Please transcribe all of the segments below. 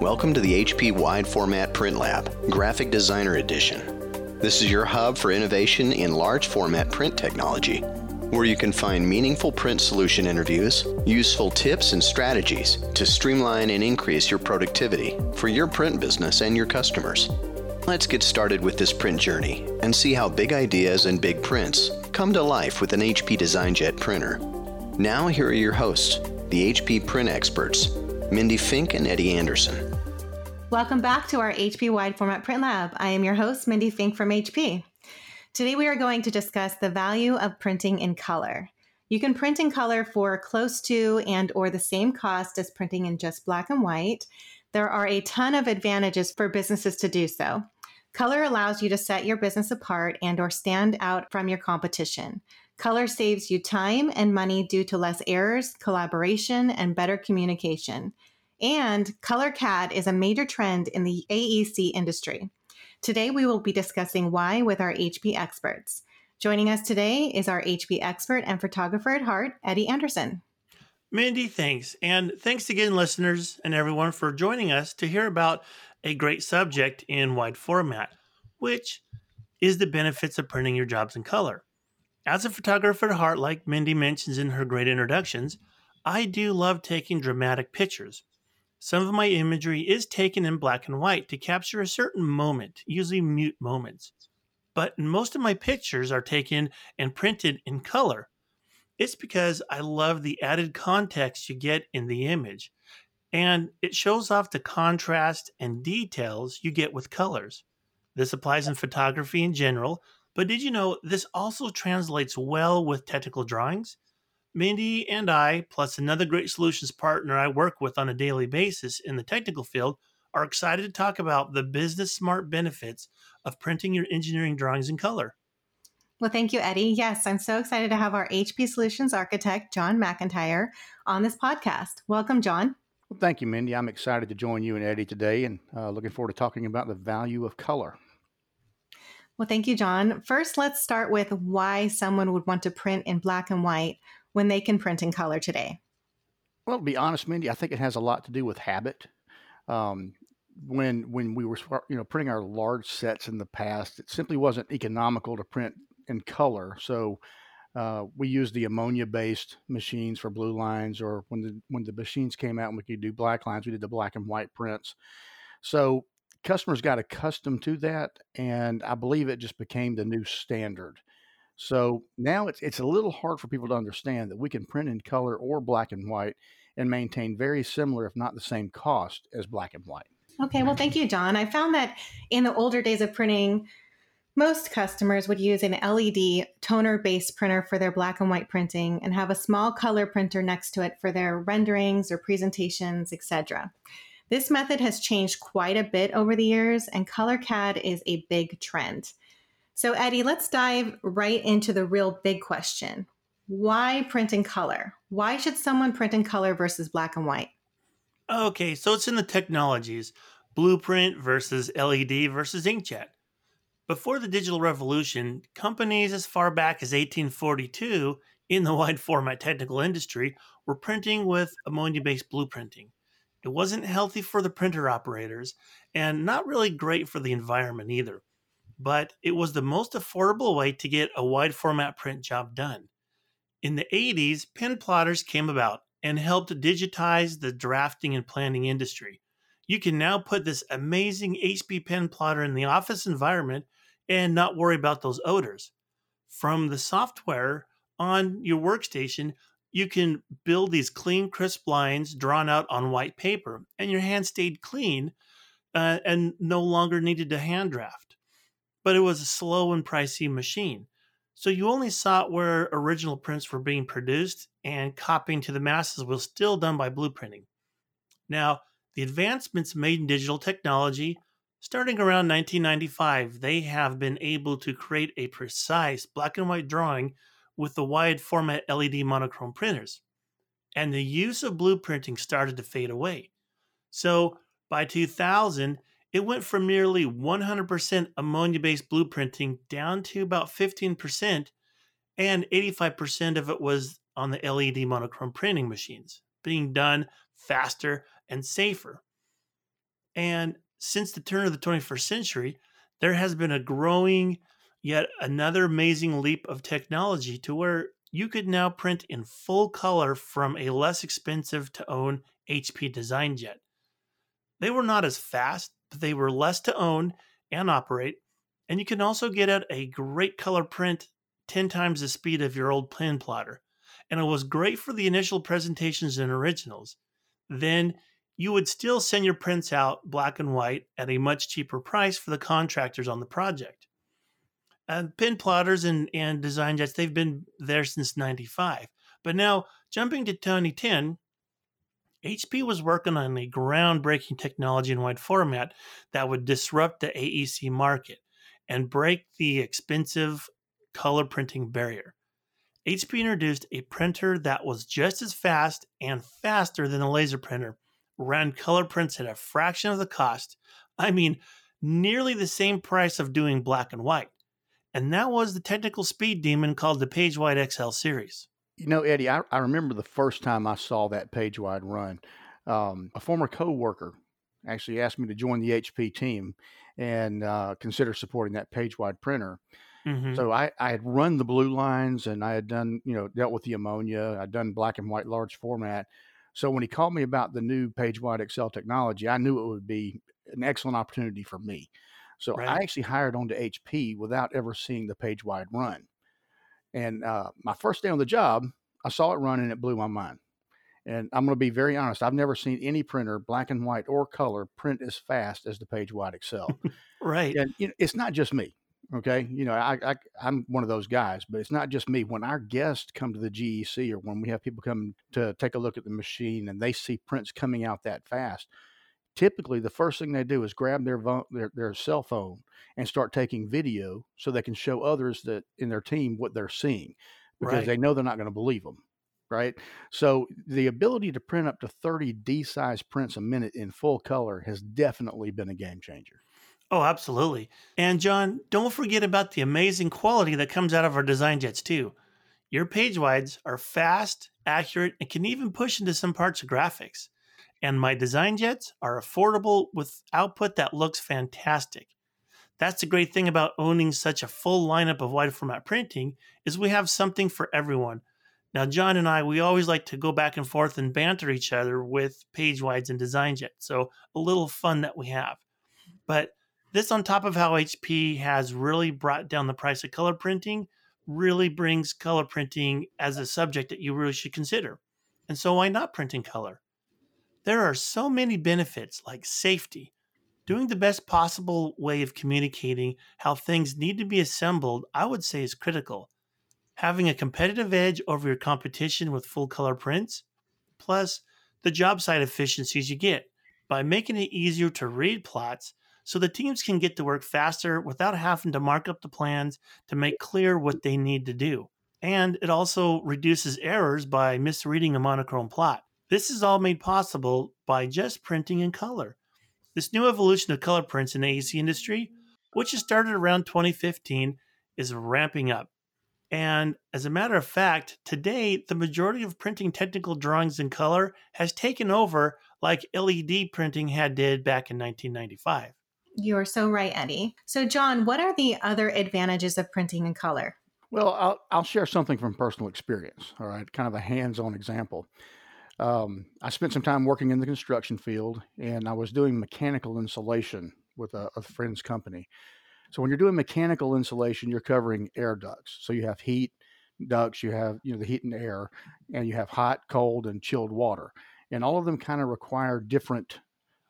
Welcome to the HP Wide Format Print Lab, Graphic Designer Edition. This is your hub for innovation in large format print technology, where you can find meaningful print solution interviews, useful tips and strategies to streamline and increase your productivity for your print business and your customers. Let's get started with this print journey and see how big ideas and big prints come to life with an HP DesignJet printer. Now, here are your hosts, the HP print experts, Mindy Fink and Eddie Anderson. Welcome back to our HP Wide Format Print Lab. I am your host, Mindy Fink from HP. Today we are going to discuss the value of printing in color. You can print in color for close to and or the same cost as printing in just black and white. There are a ton of advantages for businesses to do so. Color allows you to set your business apart and or stand out from your competition. Color saves you time and money due to less errors, collaboration, and better communication. And color CAD is a major trend in the AEC industry. Today, we will be discussing why with our HP experts. Joining us today is our HP expert and photographer at heart, Eddie Anderson. Mindy, thanks. And thanks again, listeners and everyone, for joining us to hear about a great subject in wide format, which is the benefits of printing your jobs in color. As a photographer at heart, like Mindy mentions in her great introductions, I do love taking dramatic pictures. Some of my imagery is taken in black and white to capture a certain moment, usually mute moments. But most of my pictures are taken and printed in color. It's because I love the added context you get in the image, and it shows off the contrast and details you get with colors. This applies in photography in general, but did you know this also translates well with technical drawings? Mindy and I, plus another great solutions partner I work with on a daily basis in the technical field, are excited to talk about the business smart benefits of printing your engineering drawings in color. Well, thank you, Eddie. Yes, I'm so excited to have our HP Solutions architect, John McIntyre, on this podcast. Welcome, John. Well, thank you, Mindy. I'm excited to join you and Eddie today and uh, looking forward to talking about the value of color. Well, thank you, John. First, let's start with why someone would want to print in black and white when they can print in color today? Well, to be honest, Mindy, I think it has a lot to do with habit. Um, when when we were you know printing our large sets in the past, it simply wasn't economical to print in color. So uh, we used the ammonia-based machines for blue lines, or when the when the machines came out and we could do black lines, we did the black and white prints. So customers got accustomed to that, and I believe it just became the new standard. So now it's it's a little hard for people to understand that we can print in color or black and white and maintain very similar, if not the same cost as black and white. Okay, well, thank you, John. I found that in the older days of printing, most customers would use an LED toner based printer for their black and white printing and have a small color printer next to it for their renderings or presentations, etc. This method has changed quite a bit over the years, and color CAD is a big trend. So, Eddie, let's dive right into the real big question. Why print in color? Why should someone print in color versus black and white? Okay, so it's in the technologies blueprint versus LED versus inkjet. Before the digital revolution, companies as far back as 1842 in the wide format technical industry were printing with ammonia based blueprinting. It wasn't healthy for the printer operators and not really great for the environment either but it was the most affordable way to get a wide format print job done. In the 80s, pen plotters came about and helped digitize the drafting and planning industry. You can now put this amazing HP pen plotter in the office environment and not worry about those odors. From the software on your workstation, you can build these clean, crisp lines drawn out on white paper, and your hand stayed clean uh, and no longer needed to hand draft but it was a slow and pricey machine. So you only saw it where original prints were being produced and copying to the masses was still done by blueprinting. Now, the advancements made in digital technology, starting around 1995, they have been able to create a precise black and white drawing with the wide format LED monochrome printers. And the use of blueprinting started to fade away. So by 2000, it went from nearly 100% ammonia based blueprinting down to about 15%, and 85% of it was on the LED monochrome printing machines, being done faster and safer. And since the turn of the 21st century, there has been a growing, yet another amazing leap of technology to where you could now print in full color from a less expensive to own HP DesignJet. They were not as fast, but they were less to own and operate, and you can also get out a great color print 10 times the speed of your old pen plotter. And it was great for the initial presentations and originals. Then you would still send your prints out black and white at a much cheaper price for the contractors on the project. And pen plotters and, and design jets, they've been there since 95. But now, jumping to 2010, HP was working on a groundbreaking technology in wide format that would disrupt the AEC market and break the expensive color printing barrier. HP introduced a printer that was just as fast and faster than a laser printer, ran color prints at a fraction of the cost. I mean, nearly the same price of doing black and white. And that was the technical speed demon called the PageWide XL series. You know, Eddie, I, I remember the first time I saw that page wide run. Um, a former coworker actually asked me to join the HP team and uh, consider supporting that page wide printer. Mm-hmm. So I, I had run the blue lines and I had done, you know, dealt with the ammonia. I'd done black and white large format. So when he called me about the new page wide XL technology, I knew it would be an excellent opportunity for me. So right. I actually hired onto HP without ever seeing the page wide run. And uh, my first day on the job, I saw it run and it blew my mind. And I'm going to be very honest. I've never seen any printer, black and white or color, print as fast as the PageWide XL. right. And you know, it's not just me. Okay, you know, I, I I'm one of those guys, but it's not just me. When our guests come to the GEC or when we have people come to take a look at the machine and they see prints coming out that fast, typically the first thing they do is grab their vo- their, their cell phone and start taking video so they can show others that in their team what they're seeing because right. they know they're not going to believe them right so the ability to print up to 30 d size prints a minute in full color has definitely been a game changer Oh, absolutely. And John, don't forget about the amazing quality that comes out of our design jets too. Your page wides are fast, accurate, and can even push into some parts of graphics. And my design jets are affordable with output that looks fantastic. That's the great thing about owning such a full lineup of wide format printing is we have something for everyone. Now, John and I, we always like to go back and forth and banter each other with page wides and DesignJets. So a little fun that we have. But this, on top of how HP has really brought down the price of color printing, really brings color printing as a subject that you really should consider. And so, why not printing color? There are so many benefits like safety. Doing the best possible way of communicating how things need to be assembled, I would say, is critical. Having a competitive edge over your competition with full color prints, plus the job site efficiencies you get by making it easier to read plots so the teams can get to work faster without having to mark up the plans to make clear what they need to do. And it also reduces errors by misreading a monochrome plot. This is all made possible by just printing in color. This new evolution of color prints in the AEC industry, which has started around 2015, is ramping up. And as a matter of fact, today, the majority of printing technical drawings in color has taken over like LED printing had did back in 1995. You are so right, Eddie. So, John, what are the other advantages of printing in color? Well, I'll, I'll share something from personal experience, all right, kind of a hands on example. Um, I spent some time working in the construction field and I was doing mechanical insulation with a, a friend's company. So, when you're doing mechanical insulation, you're covering air ducts. So, you have heat ducts, you have you know the heat and air, and you have hot, cold, and chilled water. And all of them kind of require different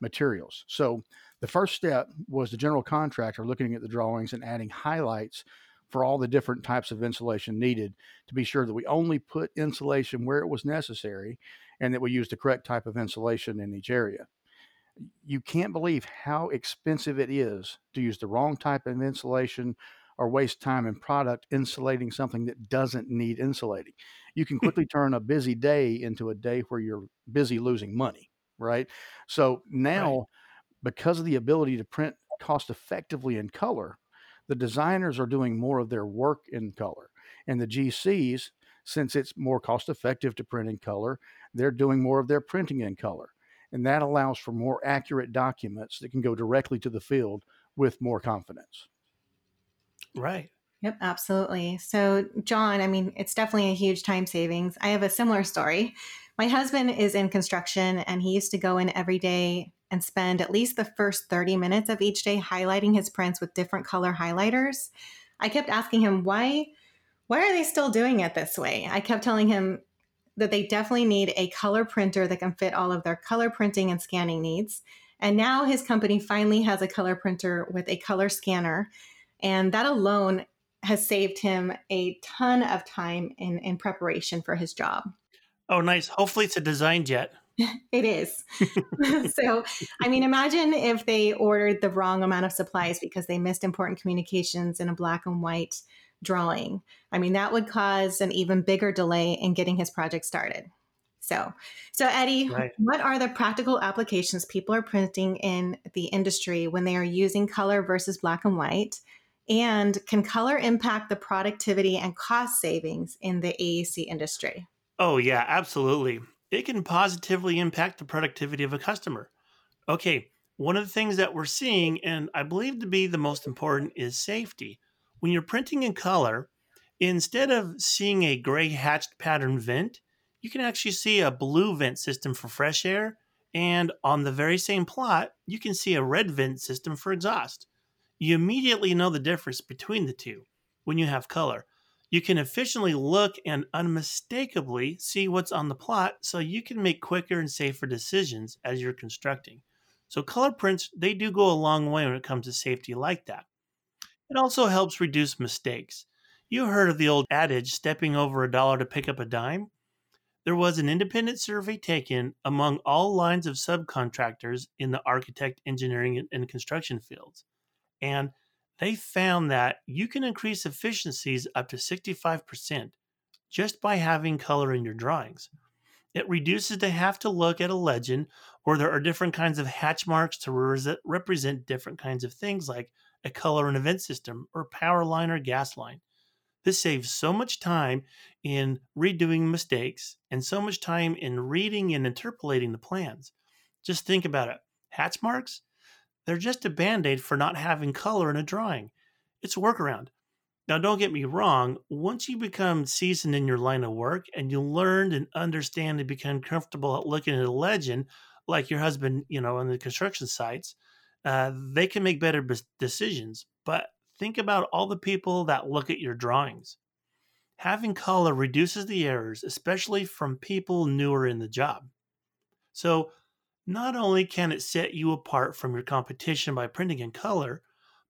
materials. So, the first step was the general contractor looking at the drawings and adding highlights for all the different types of insulation needed to be sure that we only put insulation where it was necessary and that we use the correct type of insulation in each area. You can't believe how expensive it is to use the wrong type of insulation or waste time and product insulating something that doesn't need insulating. You can quickly turn a busy day into a day where you're busy losing money, right? So now right because of the ability to print cost effectively in color, the designers are doing more of their work in color. And the GCs, since it's more cost effective to print in color, they're doing more of their printing in color. And that allows for more accurate documents that can go directly to the field with more confidence. Right. Yep, absolutely. So, John, I mean, it's definitely a huge time savings. I have a similar story. My husband is in construction and he used to go in every day and spend at least the first 30 minutes of each day highlighting his prints with different color highlighters. I kept asking him, why why are they still doing it this way? I kept telling him that they definitely need a color printer that can fit all of their color printing and scanning needs. And now his company finally has a color printer with a color scanner. And that alone has saved him a ton of time in, in preparation for his job. Oh, nice. Hopefully, it's a design jet. it is. so, I mean, imagine if they ordered the wrong amount of supplies because they missed important communications in a black and white drawing. I mean, that would cause an even bigger delay in getting his project started. So, so Eddie, right. what are the practical applications people are printing in the industry when they are using color versus black and white? And can color impact the productivity and cost savings in the AEC industry? Oh, yeah, absolutely. It can positively impact the productivity of a customer. Okay, one of the things that we're seeing, and I believe to be the most important, is safety. When you're printing in color, instead of seeing a gray hatched pattern vent, you can actually see a blue vent system for fresh air. And on the very same plot, you can see a red vent system for exhaust you immediately know the difference between the two when you have color. You can efficiently look and unmistakably see what's on the plot so you can make quicker and safer decisions as you're constructing. So color prints, they do go a long way when it comes to safety like that. It also helps reduce mistakes. You heard of the old adage, stepping over a dollar to pick up a dime? There was an independent survey taken among all lines of subcontractors in the architect, engineering, and construction fields. And they found that you can increase efficiencies up to 65% just by having color in your drawings. It reduces the have to look at a legend where there are different kinds of hatch marks to re- represent different kinds of things like a color and event system or power line or gas line. This saves so much time in redoing mistakes and so much time in reading and interpolating the plans. Just think about it. Hatch marks, they're just a band aid for not having color in a drawing. It's a workaround. Now, don't get me wrong, once you become seasoned in your line of work and you learn and understand and become comfortable at looking at a legend, like your husband, you know, on the construction sites, uh, they can make better decisions. But think about all the people that look at your drawings. Having color reduces the errors, especially from people newer in the job. So, not only can it set you apart from your competition by printing in color,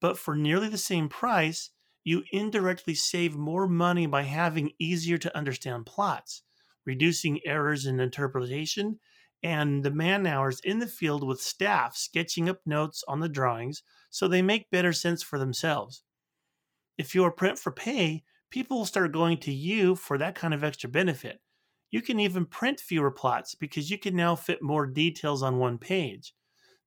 but for nearly the same price, you indirectly save more money by having easier to understand plots, reducing errors in interpretation, and the man hours in the field with staff sketching up notes on the drawings so they make better sense for themselves. If you are print for pay, people will start going to you for that kind of extra benefit you can even print fewer plots because you can now fit more details on one page.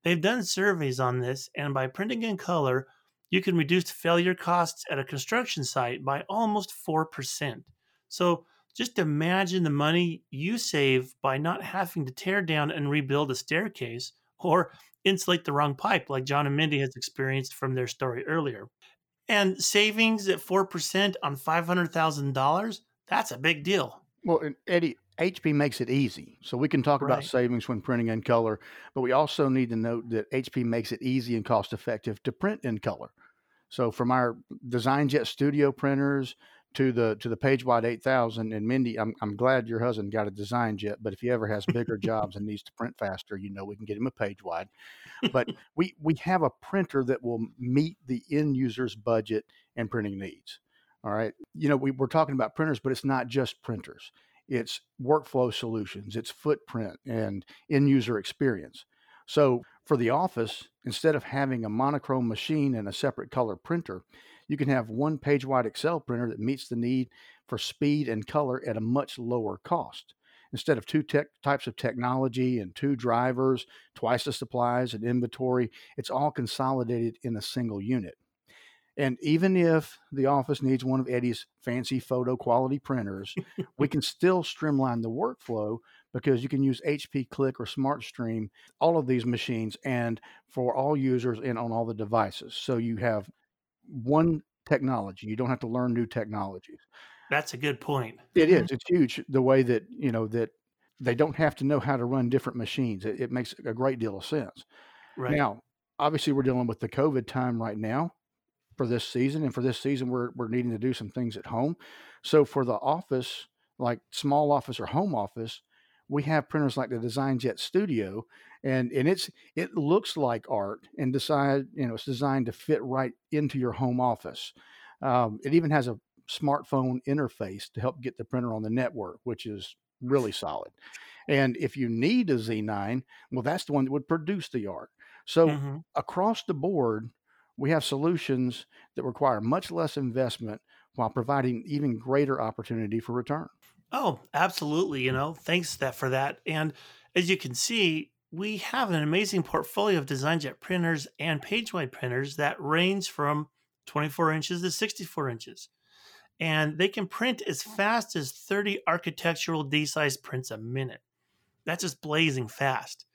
They've done surveys on this, and by printing in color, you can reduce failure costs at a construction site by almost 4%. So just imagine the money you save by not having to tear down and rebuild a staircase or insulate the wrong pipe, like John and Mindy has experienced from their story earlier. And savings at 4% on $500,000, that's a big deal. Well, and Eddie, HP makes it easy. So we can talk about savings when printing in color, but we also need to note that HP makes it easy and cost effective to print in color. So from our DesignJet Studio printers to the to the PageWide 8000 and Mindy, I'm I'm glad your husband got a DesignJet, but if he ever has bigger jobs and needs to print faster, you know we can get him a PageWide. But we we have a printer that will meet the end user's budget and printing needs. All right. You know, we, we're talking about printers, but it's not just printers. It's workflow solutions, it's footprint and end user experience. So for the office, instead of having a monochrome machine and a separate color printer, you can have one page wide XL printer that meets the need for speed and color at a much lower cost. Instead of two tech, types of technology and two drivers, twice the supplies and inventory, it's all consolidated in a single unit. And even if the office needs one of Eddie's fancy photo quality printers, we can still streamline the workflow because you can use HP Click or SmartStream, all of these machines, and for all users and on all the devices. So you have one technology. You don't have to learn new technologies. That's a good point. It is. Mm-hmm. It's huge the way that, you know, that they don't have to know how to run different machines. It, it makes a great deal of sense. Right. Now, obviously we're dealing with the COVID time right now for this season. And for this season, we're, we're needing to do some things at home. So for the office, like small office or home office, we have printers like the DesignJet Studio, and and it's it looks like art and decide you know it's designed to fit right into your home office. Um, it even has a smartphone interface to help get the printer on the network, which is really solid. And if you need a Z9, well, that's the one that would produce the art. So Mhm. across the board, we have solutions that require much less investment while providing even greater opportunity for return. Oh, absolutely. You know, thanks that for that. And as you can see, we have an amazing portfolio of DesignJet printers and PageWide printers that range from 24 inches to 64 inches. And they can print as fast as 30 architectural D size prints a minute. That's just blazing fast.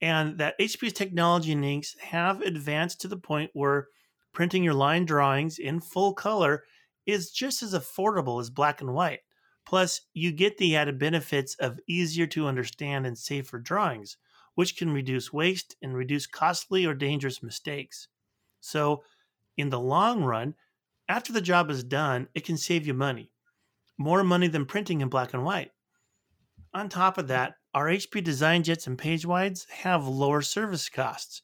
And that HP's technology and inks have advanced to the point where printing your line drawings in full color is just as affordable as black and white. Plus, you get the added benefits of easier to understand and safer drawings, which can reduce waste and reduce costly or dangerous mistakes. So, in the long run, after the job is done, it can save you money. More money than printing in black and white. On top of that, our HP DesignJets and PageWides have lower service costs.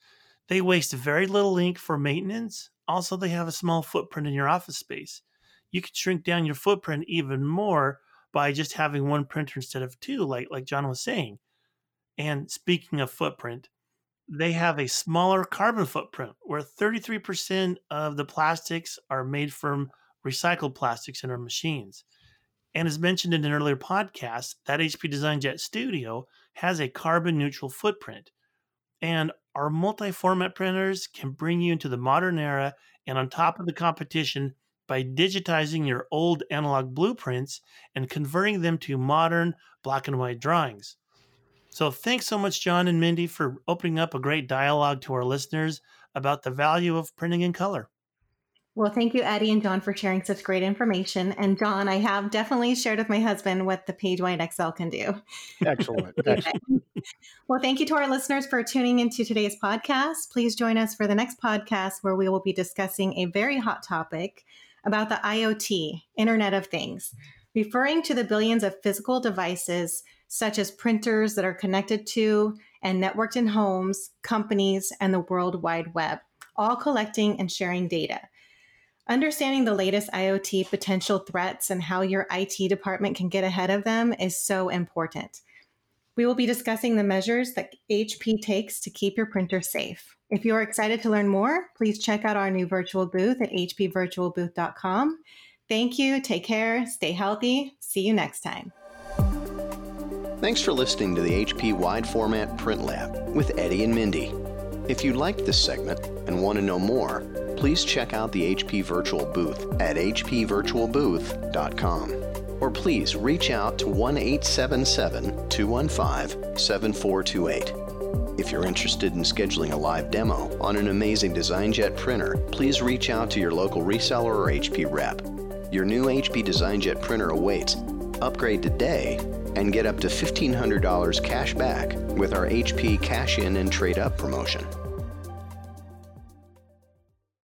They waste very little ink for maintenance. Also, they have a small footprint in your office space. You can shrink down your footprint even more by just having one printer instead of two, like like John was saying. And speaking of footprint, they have a smaller carbon footprint where 33% of the plastics are made from recycled plastics in our machines. And as mentioned in an earlier podcast, that HP DesignJet Studio has a carbon neutral footprint. And our multi format printers can bring you into the modern era and on top of the competition by digitizing your old analog blueprints and converting them to modern black and white drawings. So, thanks so much, John and Mindy, for opening up a great dialogue to our listeners about the value of printing in color. Well, thank you, Eddie and John, for sharing such great information. And John, I have definitely shared with my husband what the PageWide XL can do. Excellent. Excellent. Well, thank you to our listeners for tuning into today's podcast. Please join us for the next podcast where we will be discussing a very hot topic about the IoT, Internet of Things, referring to the billions of physical devices such as printers that are connected to and networked in homes, companies, and the World Wide Web, all collecting and sharing data. Understanding the latest IoT potential threats and how your IT department can get ahead of them is so important. We will be discussing the measures that HP takes to keep your printer safe. If you are excited to learn more, please check out our new virtual booth at hpvirtualbooth.com. Thank you, take care, stay healthy, see you next time. Thanks for listening to the HP Wide Format Print Lab with Eddie and Mindy. If you liked this segment and want to know more, please check out the HP Virtual Booth at hpvirtualbooth.com. Or please reach out to 1 877 215 7428. If you're interested in scheduling a live demo on an amazing DesignJet printer, please reach out to your local reseller or HP rep. Your new HP DesignJet printer awaits. Upgrade today and get up to $1,500 cash back with our HP Cash In and Trade Up promotion.